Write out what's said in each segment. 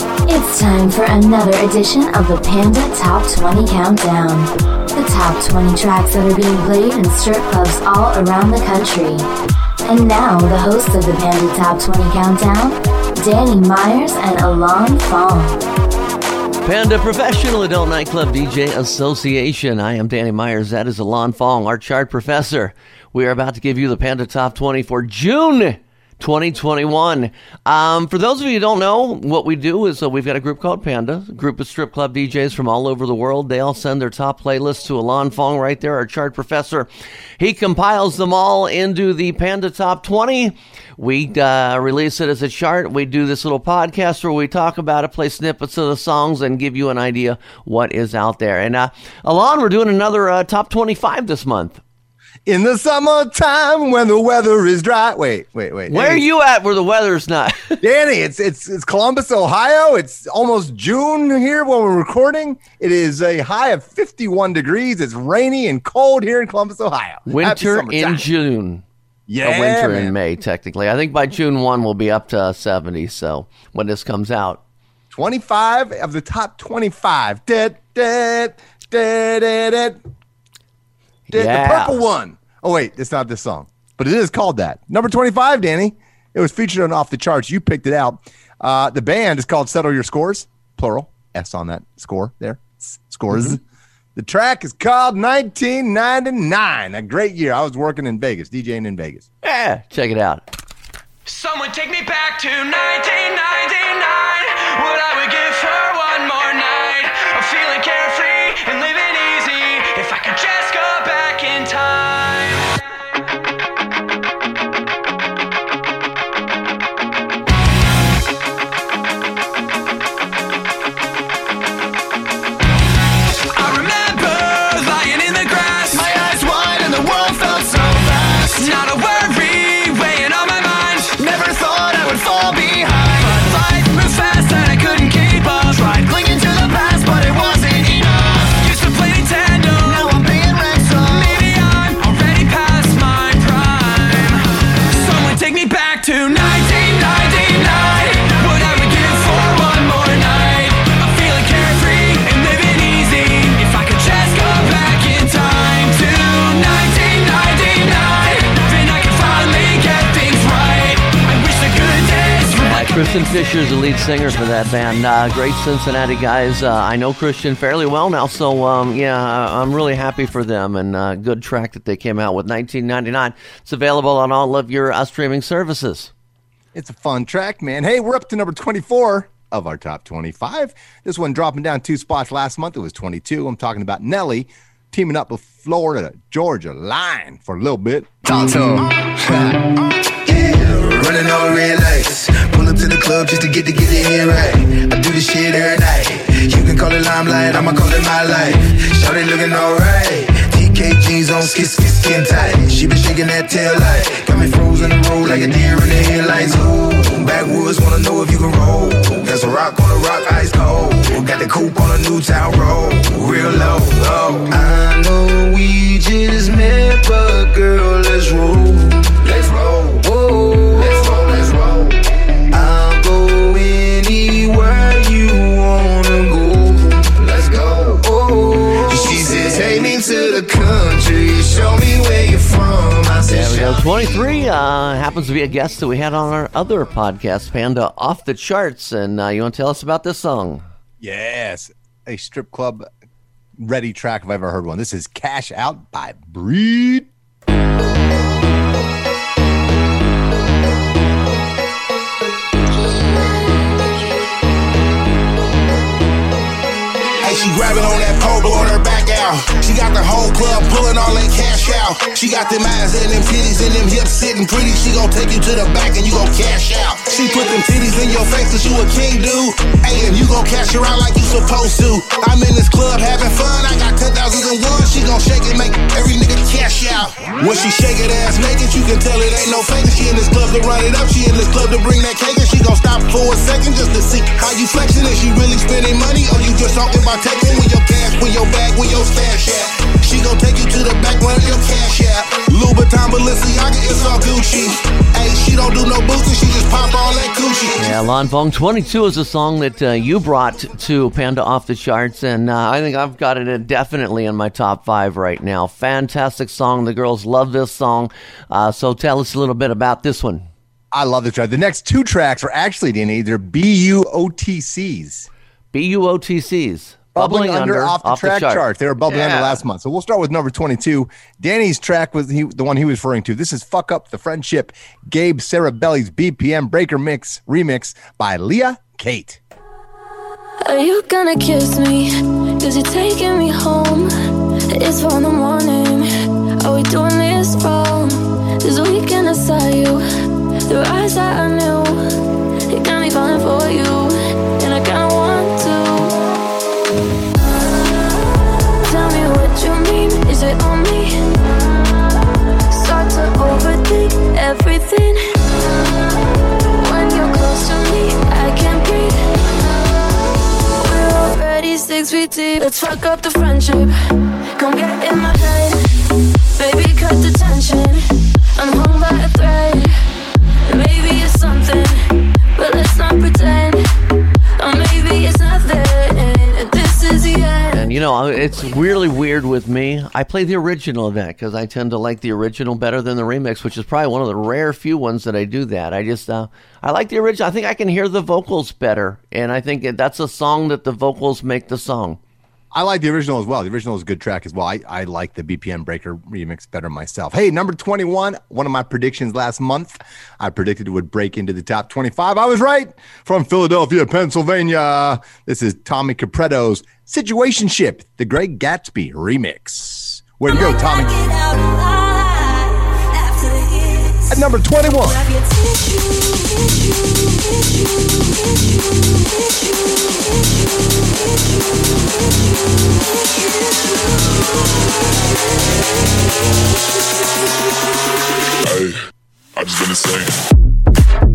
It's time for another edition of the Panda Top 20 Countdown. The top 20 tracks that are being played in strip clubs all around the country. And now, the hosts of the Panda Top 20 Countdown, Danny Myers and Alon Fong. Panda Professional Adult Nightclub DJ Association. I am Danny Myers. That is Alon Fong, our chart professor. We are about to give you the Panda Top 20 for June 2021. Um, for those of you who don't know, what we do is uh, we've got a group called Panda, a group of strip club DJs from all over the world. They all send their top playlists to Alon Fong right there, our chart professor. He compiles them all into the Panda Top 20. We uh, release it as a chart. We do this little podcast where we talk about it, play snippets of the songs, and give you an idea what is out there. And uh, Alon, we're doing another uh, top 25 this month in the summertime when the weather is dry. Wait, wait, wait. Where Danny, are you at where the weather's not? Danny, it's it's it's Columbus, Ohio. It's almost June here when we're recording. It is a high of 51 degrees. It's rainy and cold here in Columbus, Ohio. Winter in June. Yeah, a winter man. in May, technically. I think by June 1 we'll be up to 70. So when this comes out, 25 of the top 25. Dead, dead, dead, dead, dead. Yeah. The purple one. Oh, wait, it's not this song, but it is called that. Number 25, Danny. It was featured on Off the Charts. You picked it out. Uh, the band is called Settle Your Scores, plural, S on that score there. Scores. Mm-hmm. The track is called 1999. A great year. I was working in Vegas, DJing in Vegas. Yeah, check it out. Someone take me back to 1999. What I would give for one more night Christian Fisher is the lead singer for that band. Uh, great Cincinnati guys. Uh, I know Christian fairly well now, so um, yeah, I- I'm really happy for them and uh, good track that they came out with. 1999. It's available on all of your uh, streaming services. It's a fun track, man. Hey, we're up to number 24 of our top 25. This one dropping down two spots last month. It was 22. I'm talking about Nelly teaming up with Florida Georgia Line for a little bit. Talk to him. yeah, running on red lights. Pull up to the club just to get to get it right. I do this shit every night. You can call it limelight, I'ma call it my life. Shawty looking alright. TK jeans on, skin, skin, skin tight. She been shaking that tail light. Got me frozen in the road like a deer in the headlights. Ooh, backwoods wanna know if you can roll. There's a rock on the rock, ice cold. Got the coupe on a new town road, real low. Oh. I know we just met, but girl, let's roll. Happens to be a guest that we had on our other podcast, Panda Off the Charts. And uh, you want to tell us about this song? Yes, a strip club ready track if I've ever heard one. This is Cash Out by Breed. Hey, she grabbing on that pole, blowing her back out. She got the whole club pulling all that cash out. She got them eyes and them titties and them hips sitting pretty. She gon' take you to the back and you gon' cash out. She put them titties in your face cause you a king, dude. Hey, and you gon' cash her out like you supposed to. I'm in this club having fun. I got 10,000 and one. She gon' shake it, make every nigga cash out. When she shake it ass naked, you can tell it ain't no fake. She in this club to run it up. She in this club to bring that cake. And she gon' stop for a second just to see how you flexing. Is she really spending money or you just talking about taking with your cash, with your bag, with your stash at? She gon' take you to the back where your cash at. Louboutin, Balenciaga, it's all Gucci. Hey, she don't do no boosting, she just pop all that coochie. Yeah, Lon Fong 22 is a song that uh, you brought to Panda Off the Charts. And uh, I think I've got it definitely in my top five right now. Fantastic song. The girls love this song. Uh, so tell us a little bit about this one. I love this track. The next two tracks are actually, Danny, they're B U O T C's. BUOTCs. Bubbling, under, off the track chart. charts. They were bubbling under Yeah. last month. So we'll start with number 22. Danny's track was he, the one he was referring to. This is Fuck Up the Friendship, Gabe Sarabelli's BPM Breaker Mix remix by Leah Kate. Are you gonna kiss me? Cause you're taking me home. It's four in the morning. Are we doing this wrong? This weekend I saw you. The eyes that I knew. It got me falling for you. Everything. When you're close to me, I can't breathe. We're already six feet deep. Let's fuck up the friendship. Come get in my head. Baby, cut the tension. I'm hung by a thread. Maybe it's something, but let's not pretend. Or maybe it's nothing. And you know, it's really weird with me. I play the original of that because I tend to like the original better than the remix, which is probably one of the rare few ones that I do that. I just, uh, I like the original. I think I can hear the vocals better, and I think that's a song that the vocals make the song. I like the original as well. The original is a good track as well. I, I like the BPM Breaker remix better myself. Hey, number 21, one of my predictions last month. I predicted it would break into the top 25. I was right. From Philadelphia, Pennsylvania. This is Tommy Capretto's Situationship, the Greg Gatsby remix. Way to go, Tommy. At number 21. Hey, I just been insane.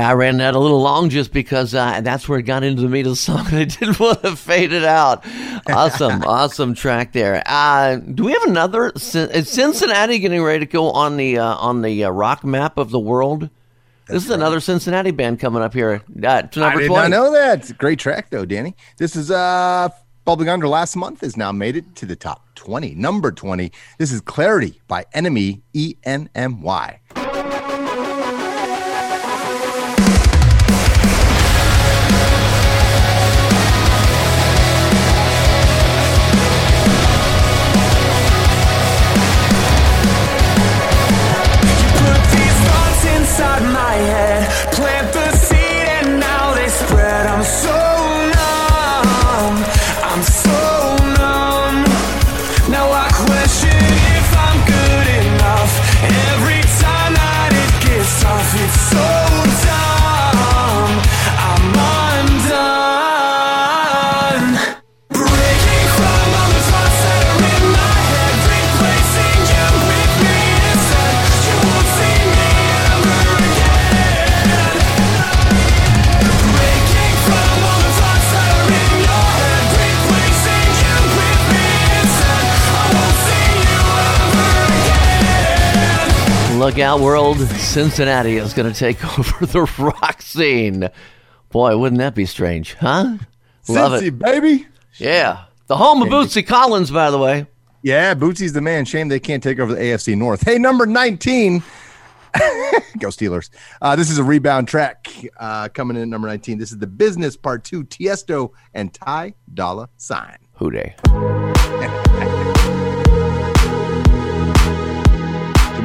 I ran that a little long just because uh, that's where it got into the meat of the song. I didn't want to fade it out. Awesome, awesome track there. Uh, do we have another? Is Cincinnati getting ready to go on the uh, on the uh, rock map of the world? this is another Cincinnati band coming up here. Uh, to I number did 20. not know that. Great track though, Danny. This is uh bubbling under last month has now made it to the top 20. Number 20. This is Clarity by Enemy E N M Y. out, world! Cincinnati is going to take over the rock scene. Boy, wouldn't that be strange, huh? Love Cincy, it. baby. Yeah, the home of Bootsy Collins, by the way. Yeah, Bootsy's the man. Shame they can't take over the AFC North. Hey, number 19. Go Steelers. Uh, this is a rebound track uh, coming in at number 19. This is the business part two, Tiesto and Ty Dolla Sign. Who Dey?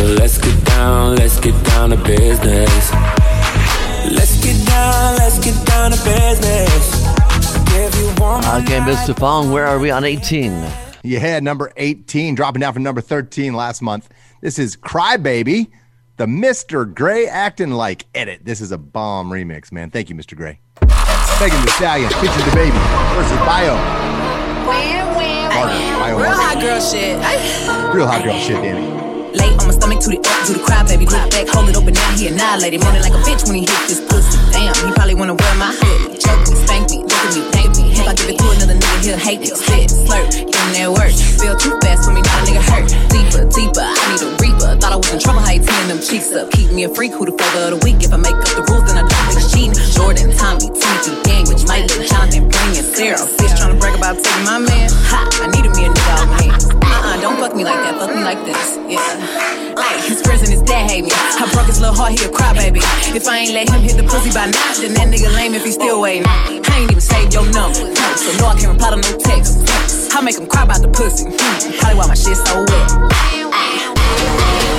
So let's get down, let's get down to business. Let's get down, let's get down to business. Give you one more Okay, Mr. Fong, where are we on 18? Yeah, number 18, dropping down from number 13 last month. This is Crybaby, the Mr. Gray acting like edit. This is a bomb remix, man. Thank you, Mr. Gray. Megan Thee Stallion, featuring DaBaby versus Bio. Bio Real hot girl shit. Real hot girl shit, Danny. Lay on my stomach to the up to the cry, baby. Look back, hold it open, now he annihilated. Man, like a bitch when he hit this pussy. Damn, he probably wanna wear my hood. Choke me, spank me, look at me, paint me. If I give it to another nigga, he'll hate me. Spit, slurp, him that work. Feel too fast for me, now a nigga hurt. Deeper, deeper, I need a reaper. Thought I was in trouble, how you them cheeks up. Keep me a freak, who the further of the week. If I make up the rules, then I don't think cheating. Jordan, Tommy, Timothy, Daniel, Mike, Jonathan, Bring and Sarah. Bitch trying to brag about taking my man. Ha, I needed me a nigga. Uh-uh, don't fuck me like that, fuck me like this. Yeah. Ay, his friends and his dad hate me. I broke his little heart, he a cry baby. If I ain't let him hit the pussy by now, then that nigga lame if he still waiting. I ain't even saved your number, so no, I can't reply to no text. I make him cry about the pussy. Hmm, Probably why my shit so wet.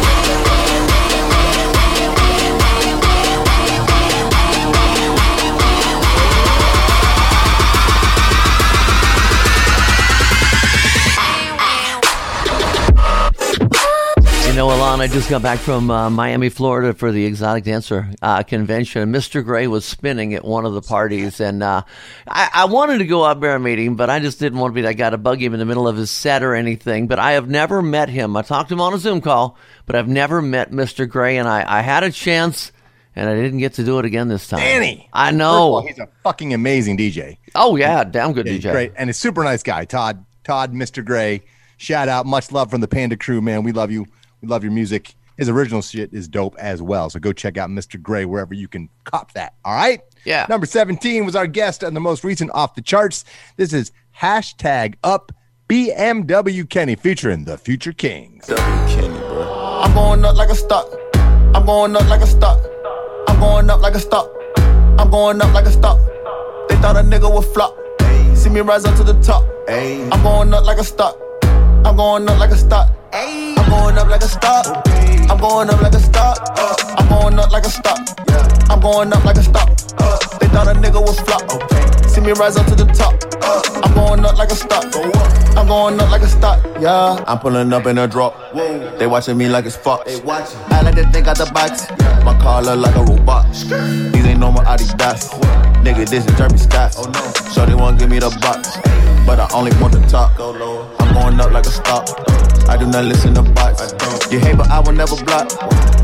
I just got back from uh, Miami, Florida for the Exotic Dancer uh, convention. Mr. Gray was spinning at one of the parties, and uh, I, I wanted to go up there and meet him, but I just didn't want to be that guy to bug him in the middle of his set or anything. But I have never met him. I talked to him on a Zoom call, but I've never met Mr. Gray, and I, I had a chance, and I didn't get to do it again this time. Danny. I know. all, he's a fucking amazing DJ. Oh yeah, damn good Yeah, DJ. Great. And a super nice guy, Todd. Todd, Mr. Gray. Shout out. Much love from the Panda crew, man. We love you. We love your music. his original shit is dope as well. So go check out Mr. Gray wherever you can cop that. All right. Yeah. Number 17 was our guest on the most recent off the charts. This is hashtag up BMW Kenny featuring the Future Kings. Kenny, I'm going up like a stock. I'm going up like a stock. I'm going up like a stock. I'm going up like a stock. They thought a nigga would flop. See me rise up to the top. I'm going up like a stock. I'm going up like a stock. I'm going up like a stock. I'm going up like a stock. I'm going up like a stock. I'm going up like a stock. They thought a nigga would flop. See me rise up to the top. I'm going up like a stock. I'm going up like a stock. Yeah, I'm pulling up in a drop. They watching me like it's Fox. I like to think out the box. My car look like a robot. These ain't normal Adidas. Nigga, this is Jeremy Scott. So they won't give me the box. But I only want the top. I'm going up like a stock. I do not listen to bots. You hate, but I will never block.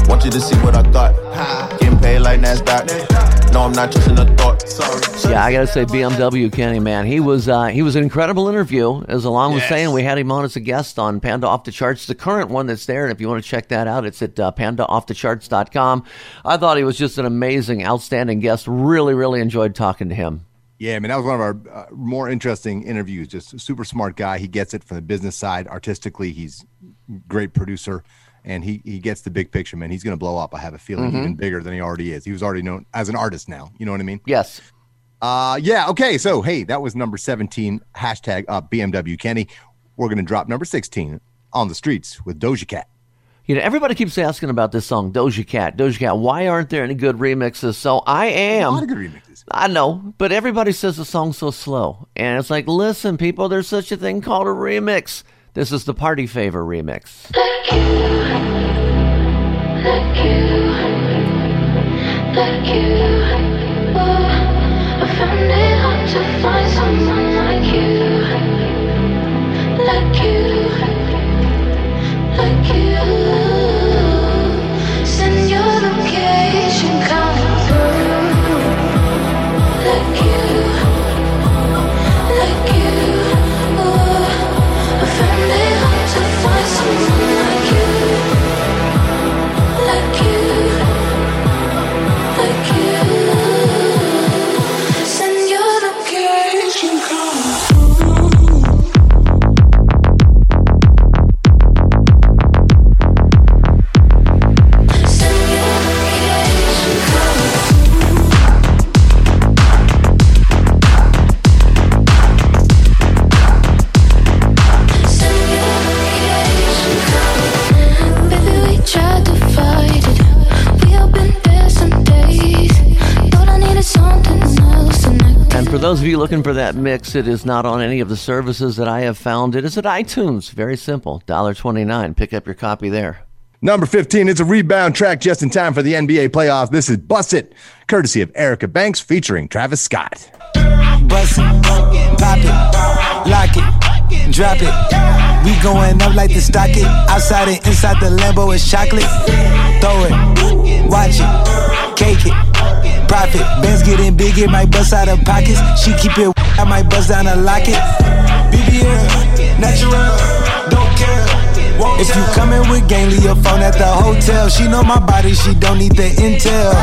Want you to see what I got. Getting paid like NASDAQ. No, I'm not just in a thought. Sorry. Yeah, I gotta say BMW Kenny, man, he was uh, he was an incredible interview. As along with saying, we had him on as a guest on Panda Off the Charts, the current one that's there. And if you want to check that out, it's at uh, pandaoffthecharts.com. I thought he was just an amazing, outstanding guest. Really, really enjoyed talking to him. Yeah, I mean, that was one of our uh, more interesting interviews. Just a super smart guy. He gets it from the business side. Artistically, he's great producer, and he he gets the big picture, man. He's going to blow up. I have a feeling Mhm. even bigger than he already is. He was already known as an artist now. You know what I mean? Yes. Uh, yeah. Okay. So, hey, that was number 17, hashtag up BMW Kenny. We're going to drop number 16 on the streets with Doja Cat. You know, everybody keeps asking about this song, Doja Cat. Doja Cat, why aren't there any good remixes? So I am. A lot of good remixes. I know, but everybody says the song's so slow. And it's like, listen, people, there's such a thing called a remix. This is the Party Favor remix. Like you, oh, I found it hard to find someone like you, like you, like you. Those of you looking for that mix, it is not on any of the services that I have found. It is at iTunes. Very simple. $1.29. Pick up your copy there. Number 15 it's a rebound track just in time for the NBA playoffs. This is Bust It, courtesy of Erica Banks featuring Travis Scott. Bust it, pop it, lock it, drop it. We going up like the stock it. Outside and inside the Lambo is chocolate. Throw it, watch it, cake it, profit. Bands getting big, it might bust out of pockets. She keep it, I might bust down a locket. BBL, natural, don't care. If you coming with gang, leave your phone at the hotel. She know my body, she don't need the intel.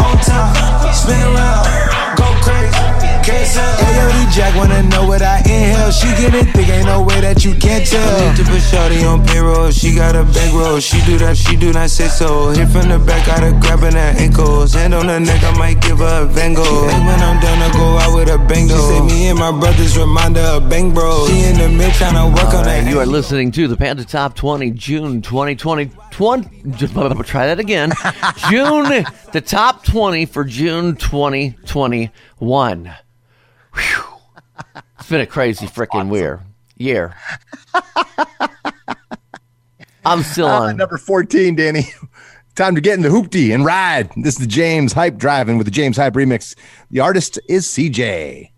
On top, spin around, go crazy. Ayo, Jack wanna know what I inhale. She get it thick, ain't no way that you can't tell. Need to put Shorty on payroll. She got a bankroll. She do that, she do not say so. Hit from the back, got her grabbing her ankles. Hand on her neck, I might give her a Van Gogh. Hey, when I'm done, I go out with a bang though. She say me and my brothers remind her of bang bro. She in the mid tryna work on that. You are listening to the Panda Top 20, June 2020. 20, try that again. June, the top 20 for June 2021. Whew. It's been a crazy freaking weird year. I'm still Uh, on. number 14, Danny. Time to get in the hoopty and ride. This is the James Hype driving with the James Hype remix. The artist is CJ.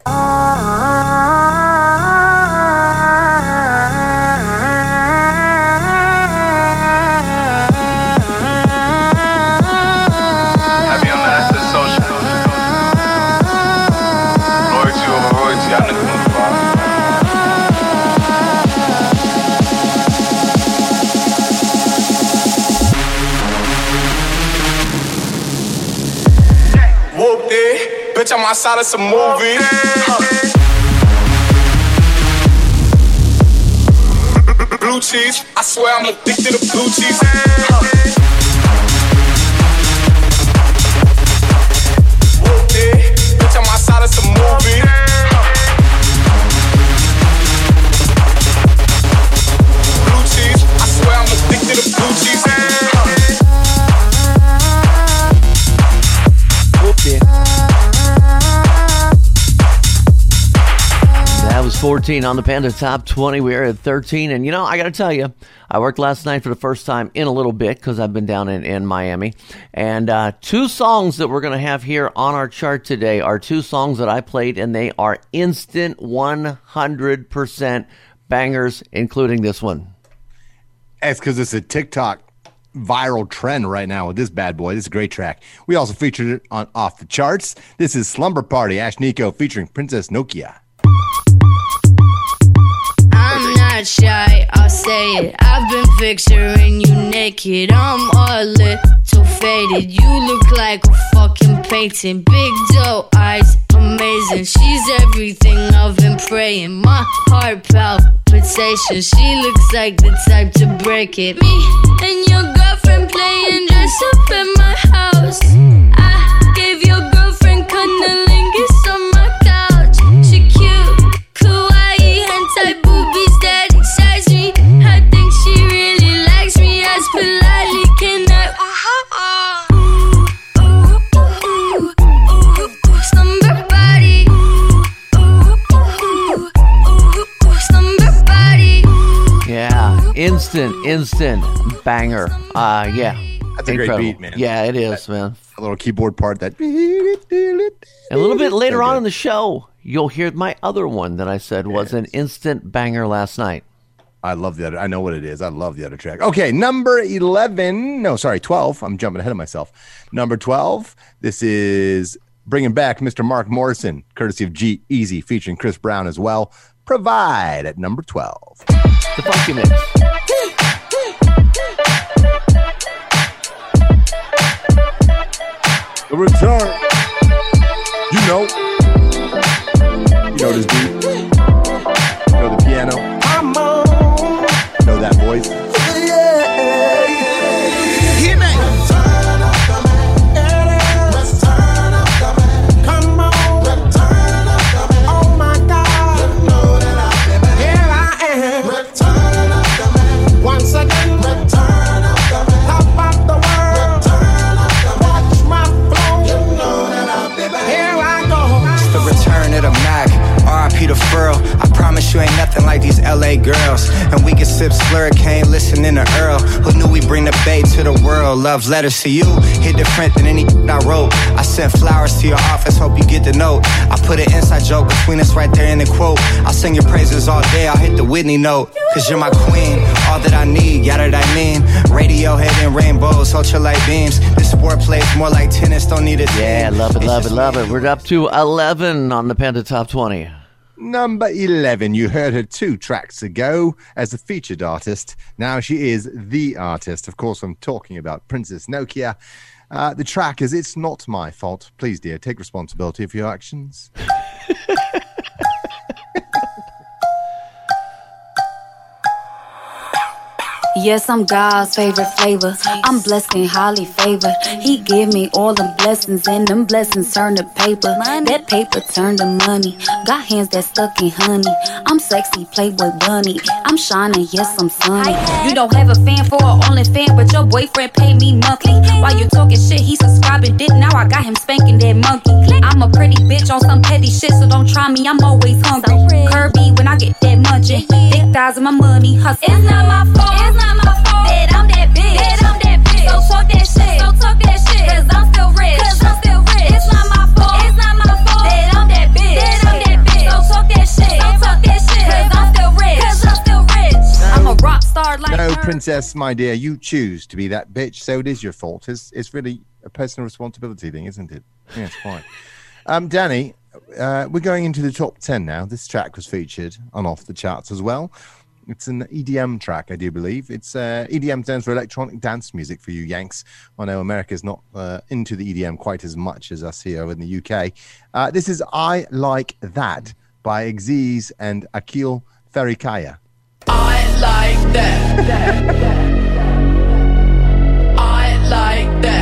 Outside of some movie. Blue cheese. I swear I'm addicted to blue cheese. Whooped 13 on the Panda Top 20. We are at 13. And, you know, I got to tell you, I worked last night for the first time in a little bit because I've been down in, in Miami. And uh, two songs that we're going to have here on our chart today are two songs that I played, and they are instant 100% bangers, including this one. That's because it's a TikTok viral trend right now with this bad boy. This is a great track. We also featured it on Off the Charts. This is Slumber Party, Ashnikko featuring Princess Nokia. Not shy, I'll say it. I've been picturing you naked. I'm a little faded. You look like a fucking painting. Big doe eyes, amazing. She's everything I've been praying. My heart palpitation. She looks like the type to break it. Me and your girlfriend playing dress up at my house. Hmm. Instant, instant banger. Uh, yeah. That's a great beat, man. Yeah, it is, man. A little keyboard part that. A little bit later on in the show, you'll hear my other one that I said was an instant banger last night. I love the other. I know what it is. I love the other track. Okay, number 11. No, sorry, 12. I'm jumping ahead of myself. Number 12. This is bringing back Mr. Mark Morrison, courtesy of G-Eazy, featuring Chris Brown as well. Provide at number 12. The Funky Mix. The return. You know. You know this beat. You know the piano. You know that voice. Furl. I promise you ain't nothing like these LA girls. And we can sip slurricane, listening to Earl. Who knew we bring the bay to the world? Love letters to you. Hit different than any I wrote. I sent flowers to your office, hope you get the note. I put an inside joke between us right there in the quote. I'll sing your praises all day, I'll hit the Whitney note. Cause you're my queen, all that I need, yada that I mean. Radio hitting rainbows, ultralight beams. This sport plays more like tennis, don't need a Yeah, love it, love it, love it. We're up to 11 on the Panda Top 20. Number 11. You heard her two tracks ago as a featured artist. Now she is the artist. Of course, I'm talking about Princess Nokia. Uh, the track is It's Not My Fault. Please, dear, take responsibility for your actions. Yes, I'm God's favorite flavor. I'm blessed and highly favored. He give me all the blessings, and them blessings turn to paper. That paper turn to money. Got hands that stuck in honey. I'm sexy, playboy bunny. I'm shining, yes, I'm sunny. You don't have a fan for an only fan, but your boyfriend pay me monthly. While you talking shit, he subscribing dick. Now I got him spanking that monkey. I'm a pretty bitch on some petty shit, so don't try me. I'm always hungry. Kirby when I get that munchin'. Thick thighs and my money hustle. It's not my fault. It's not my fault. That I'm that bitch. That I'm that bitch. So talk that shit. So talk that shit. Cause I'm still rich. Cause I'm still rich. It's not my fault. It's not my fault. That I'm that bitch. That I'm that bitch. So talk that shit. So talk that shit. Cause I'm still rich. Cause I'm still rich. I'm a rock star like no, her. Princess, my dear, you choose to be that bitch, so it is your fault. It's, it's really a personal responsibility thing, isn't it? Yes, fine. um, Danny, uh, we're going into the top 10 now. This track was featured on Off the Charts as well. It's an EDM track, I do believe. It's uh, EDM stands for electronic dance music for you Yanks. I know America's not uh, into the EDM quite as much as us here in the UK. Uh, this is I Like That by Xzeez and Akil Farikaya. I like that. I like that.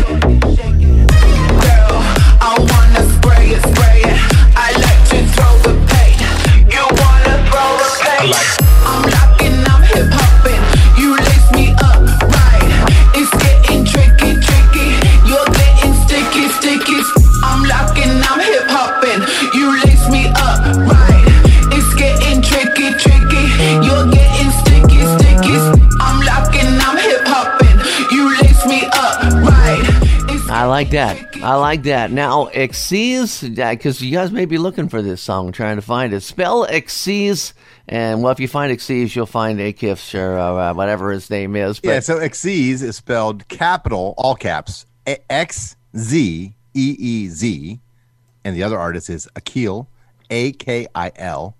like that. I like that. Now, Xzeez, because you guys may be looking for this song, trying to find it. Spell Xzeez, and well, if you find Xzeez, you'll find Akif's or uh, whatever his name is. But yeah, so Xzeez is spelled capital, all caps, X Z E E Z, and the other artist is Akil, A K I L,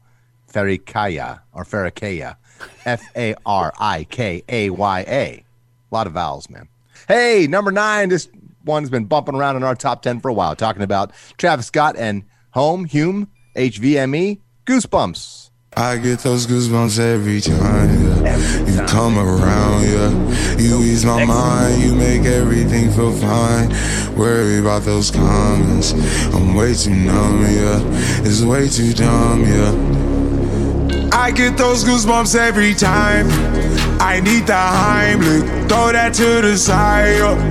Ferikaya or Ferikaya, F A R I K A Y A. A lot of vowels, man. Hey, number nine. This one's been bumping around in our top 10 for a while, talking about Travis Scott and Home, Hume, HVME, Goosebumps. I get those goosebumps every time yeah. you come around, yeah. You ease my mind, you make everything feel fine. Worry about those comments, I'm way too numb, yeah. It's way too dumb, yeah. I get those goosebumps every time. I need the Heimlich, throw that to the side. yeah.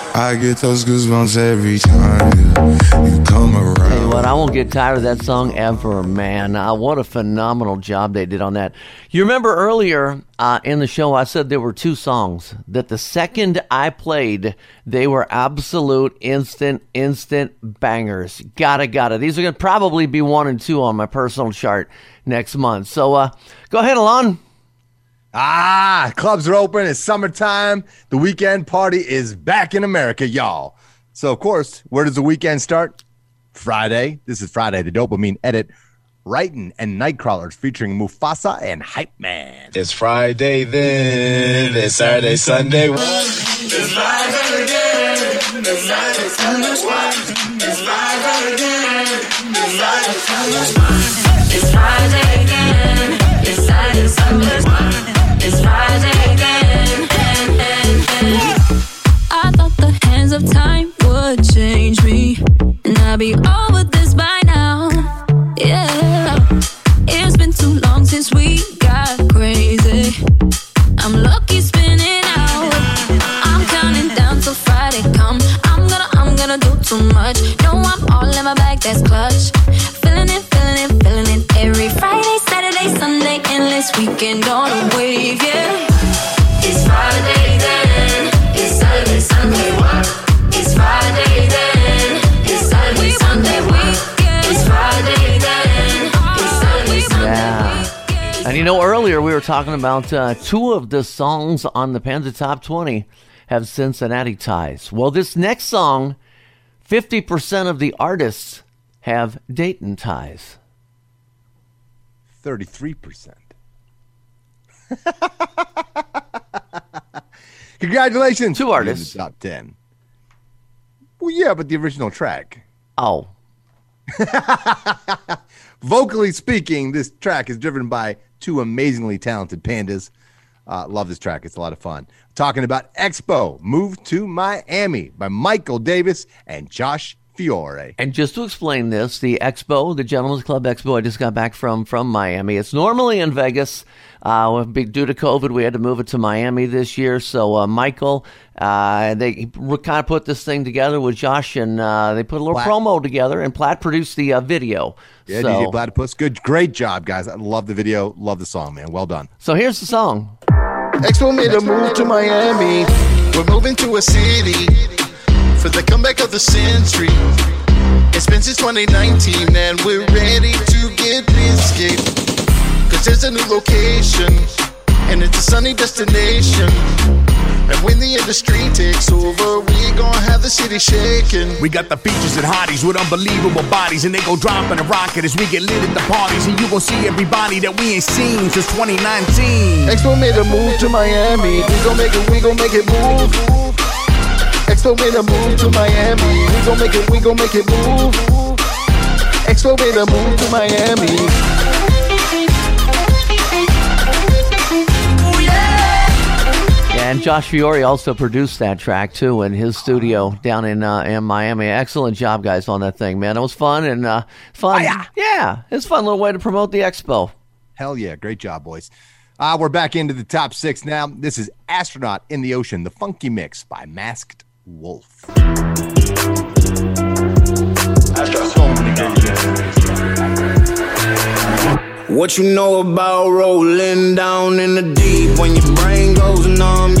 I get those goosebumps every time you come around. Tell you what, I won't get tired of that song ever, man. Uh, what a phenomenal job they did on that. You remember earlier uh, in the show, I said there were two songs that the second I played, they were absolute instant, instant bangers. Gotta, gotta. These are going to probably be one and two on my personal chart next month. So uh, go ahead, Alon. Ah, clubs are open. It's summertime. The weekend party is back in America, y'all. So, of course, where does the weekend start? Friday. This is Friday, the dopamine edit. Riton and Nightcrawlers featuring Mufasa and Hype Man. It's Friday then, it's Saturday, Sunday. It's live again. It's. It's live It's Friday again. It's Saturday, Sunday. It's Friday again. I thought the hands of time would change me, and I'd be over this by now. Yeah, it's been too long since we got crazy. I'm lucky spinning out. I'm counting down till Friday. I'm gonna, I'm gonna do too much. No, I'm all in my bag, that's clutch. Weekend on a wave, yeah. It's Friday then. It's Saturday, Sunday. What? It's Friday then. It's Saturday, Sunday. What? It's Friday then. It's Saturday, Sunday. And you know, earlier we were talking about uh, two of the songs on the Panda Top 20 have Cincinnati ties. Well, this next song, 50% of the artists have Dayton ties. 33%. Congratulations. Two artists. Top 10. Well, yeah, but the original track. Oh. Vocally speaking, this track is driven by two amazingly talented pandas. Uh, love this track. It's a lot of fun. Talking about Expo, Move to Miami by Michael Davis and Josh Fiore. And just to explain this, the expo, the Gentlemen's Club Expo, I just got back from from Miami. It's normally in Vegas. Uh, due to COVID, we had to move it to Miami this year. So uh, Michael, uh, they kind of put this thing together with Josh, and uh, they put a little Platt. promo together. And Platt produced the uh, video. Yeah, so, DJ Platypus. Good, great job, guys. I love the video. Love the song, man. Well done. So here's the song. Expo made a move to Miami. We're moving to a city for the comeback of the century. It's been since 2019 and we're ready to get biscuit. Cause there's a new location and it's a sunny destination. And when the industry takes over, we gon' have the city shaking. We got the features and hotties with unbelievable bodies, and they go dropping a rocket as we get lit at the parties. And you gon' see everybody that we ain't seen since 2019. Expo made a move to Miami. We gon' make it, we gon' make it move. Expo made a move to Miami. We gon' make it, we gon' make it move. Expo made a move to Miami. And Josh Fiore also produced that track too in his studio down in uh, in Miami. Excellent job, guys, on that thing, man. It was fun and uh, fun. Yeah, it's a fun little way to promote the expo. Hell yeah. Great job, boys. Uh, we're back into the top six now. This is Astronaut in the Ocean, the funky mix by Masked Wolf. What you know about rolling down in the deep? When your brain goes numb, you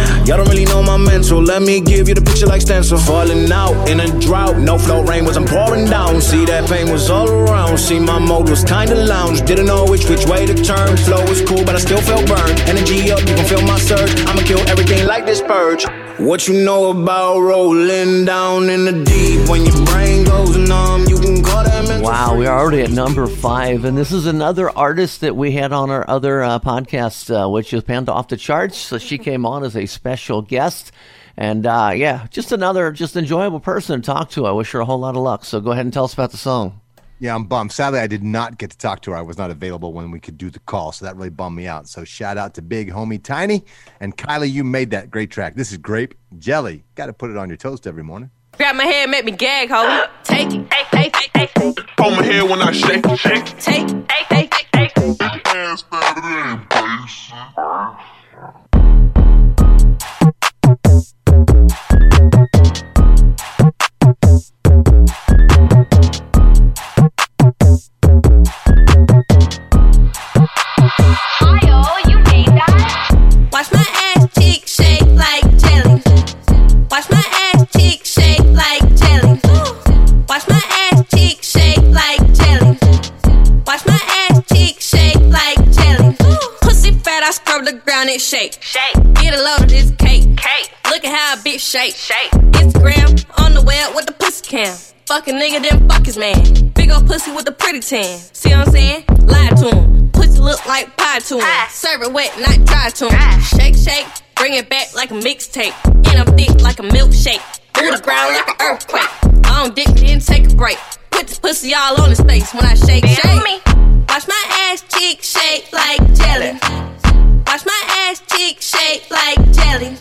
Y'all don't really know my mental. Let me give you the picture like stencil. Falling out in a drought. No flow rain was I'm pouring down. See that pain was all around. See my mode was kinda lounge. Didn't know which which way to turn. Flow was cool, but I still felt burned. Energy up, you can feel my surge. I'ma kill everything like this purge. What you know about rolling down in the deep? When your brain goes numb, you can call that Wow, we are already at number five, and this is another artist that we had on our other uh, podcast, uh, which is Panda Off the Charts. So she came on as a special guest, and uh, yeah, just another just enjoyable person to talk to. I wish her a whole lot of luck. So go ahead and tell us about the song. Yeah, I'm bummed. Sadly, I did not get to talk to her. I was not available when we could do the call, so that really bummed me out. So shout out to Big Homie Tiny and Kylie. You made that great track. This is grape jelly. Got to put it on your toast every morning. Grab my hair, make me gag, ho. Take it, take it, take it. Pull my hair when I shake, shake. Take it, take it, take it. Ass better than basic. Scrub the ground, it shake. Shake. Get a load of this cake. Cake. Look at how a bitch shake. Shake. Instagram on the web with the pussy cam. Fuck a nigga, then fuck his man. Big ol' pussy with a pretty tan. See what I'm saying? Lie to him. Pussy look like pie to him. Serve it wet, not dry to him. Shake, shake. Bring it back like a mixtape. And I'm thick like a milkshake. Through the ground like an earthquake. I don't dick, then take a break. Put this pussy all on his face when I shake, shake. Watch my ass cheek shake like jelly. Watch my ass cheek shake like jelly.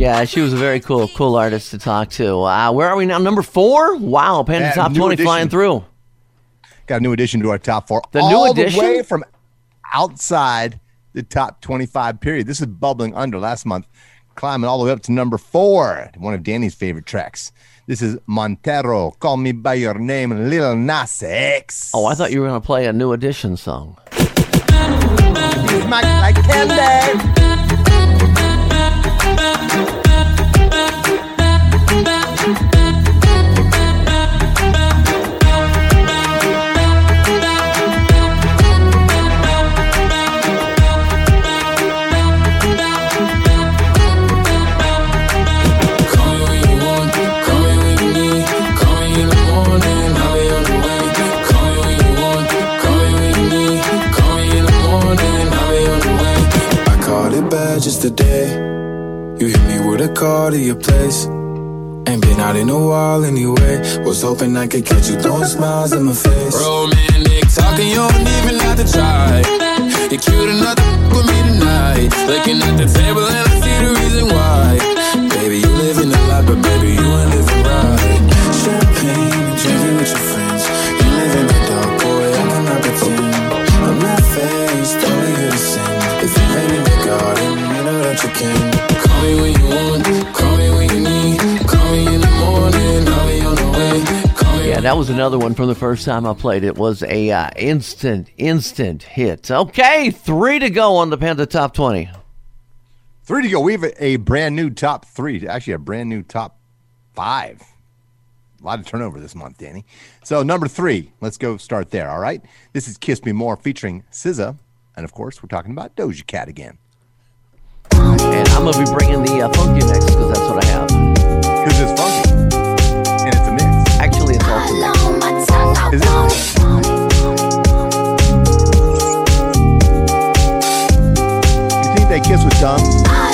Yeah, she was a very cool, cool artist to talk to. Uh, where are we now? Number four? Wow, Panda Yeah, Top 20 addition. flying through. Got a new addition to our top four. The new addition? the way from outside the top 25 period. This is bubbling under last month, climbing all the way up to number four. One of Danny's favorite tracks. This is Montero, Call Me By Your Name, Lil Nas X. Oh, I thought you were going to play a new edition song. Smack like candy. A call to your place. Ain't been out in a while anyway. Was hoping I could catch you throwing smiles in my face. Romantic talking, you don't even have to try. You're cute enough to with me tonight. Looking at the table and I see the reason why. Baby, you living a lot, but baby, you ain't living right. That was another one from the first time I played. It was a uh, instant, instant hit. Okay, three to go on the Panda Top 20. Three to go. We have a, a brand new top three. Actually, a brand new top five. A lot of turnover this month, Danny. So number three, let's go start there. All right. This is "Kiss Me More" featuring SZA, and of course, we're talking about Doja Cat again. And I'm going to be bringing the uh, funky next because that's what I have. Because it's funky You think they kiss with tongue?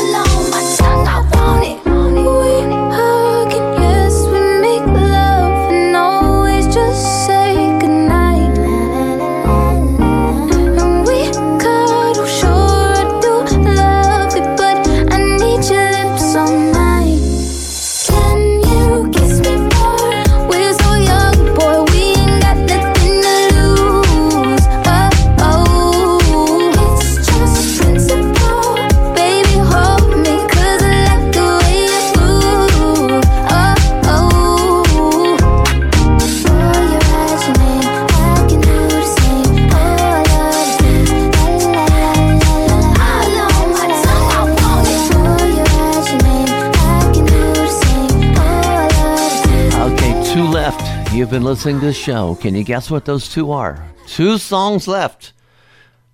You've been listening to the show. Can you guess what those two are? Two songs left.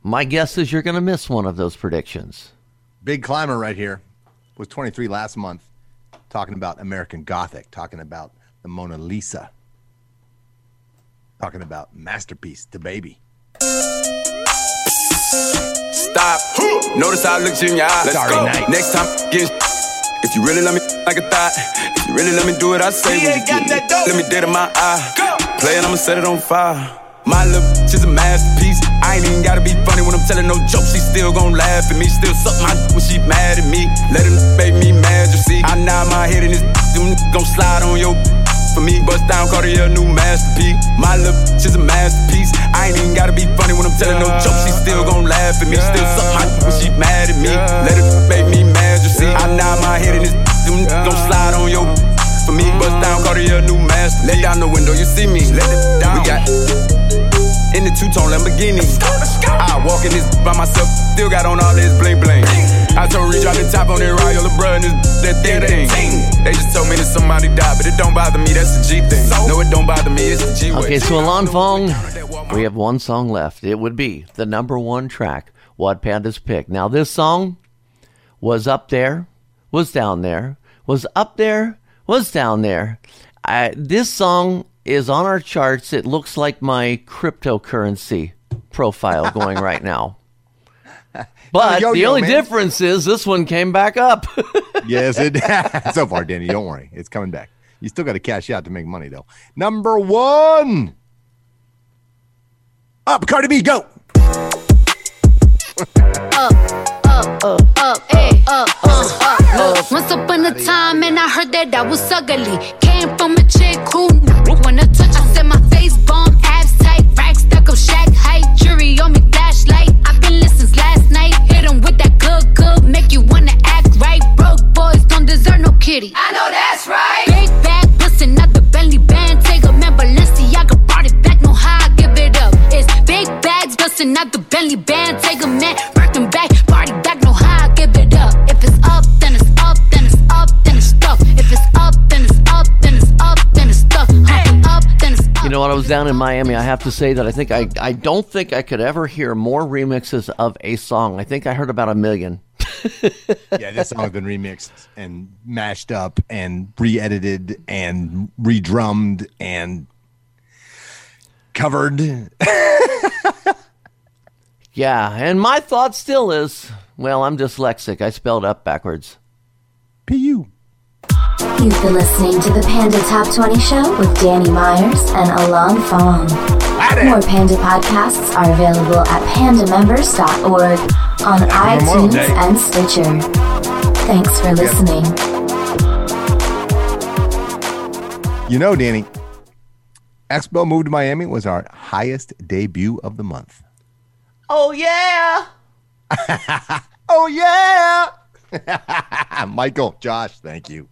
My guess is you're going to miss one of those predictions. Big climber right here was 23 last month, talking about American Gothic, talking about the Mona Lisa, talking about masterpiece, the baby. Stop. Notice how I looked you in your eyes. Let's Sorry, go. night. Next time, get if you really let me like a thought, if you really let me do what I say, would you get me? Let me dead in my eye. Go. Play it, I'ma set it on fire. My little bitch is a masterpiece. I ain't even gotta be funny when I'm telling no jokes. She still gon' laugh at me. Still suck my when she mad at me. Let him make me mad, you see. I nod my head in this them gon' slide on your for me. Bust down Cartier, new masterpiece. My little bitch is a masterpiece. I ain't even gotta be funny when I'm telling no jokes. She still gon' laugh at me. Still suck my when she mad at me. Let her make me mad, see. I nod my head in this them gon' slide on your for me. Bust down Cartier, new masterpiece. Let down the window, you see me. Let it down. We got in the two-tone Lamborghini. I walk in this by myself, still got on all this bling bling. I told Reach drop the top on that Royal LeBron, this that thing thing. They just told me that somebody died, but it don't bother me. That's the G thing. No, it don't bother me. It's the G way. Okay, so Alon Fong, we have one song left. It would be the number one track, What Pandas Pick. Now, this song was up there, was down there, was up there, was down there. I, this song is on our charts. It looks like my cryptocurrency profile going right now. But yo-yo, the only man. difference is this one came back up. Yes, it so far, Danny. Don't worry, it's coming back. You still got to cash out to make money, though. Number one, up, Cardi B, go. up, up, up, hey, up, uh, up. Look, once upon a time, and I heard that I was ugly. Came from a chick who wanna touch. I said my face bomb, abs tight, rack stuck up, shack height, jury on me, flashlight. I've been listening last night. Hit 'em with that good, good, make you wanna act right. Broke boys don't deserve no kitty. I know that's right. Big bag, down in Miami, I have to say that I think I, I don't think I could ever hear more remixes of a song. I think I heard about a million. yeah, this song has been remixed and mashed up and re-edited and redrummed and covered. Yeah, and my thought still is, well, I'm dyslexic. I spelled up backwards. PU. You've been listening to the Panda Top 20 Show with Danny Myers and Alon Fong. More Panda podcasts are available at pandamembers.org on Happy iTunes and Stitcher. Thanks for listening. You know, Danny, Expo Move to Miami was our highest debut of the month. Oh yeah. oh yeah. Michael, Josh, thank you.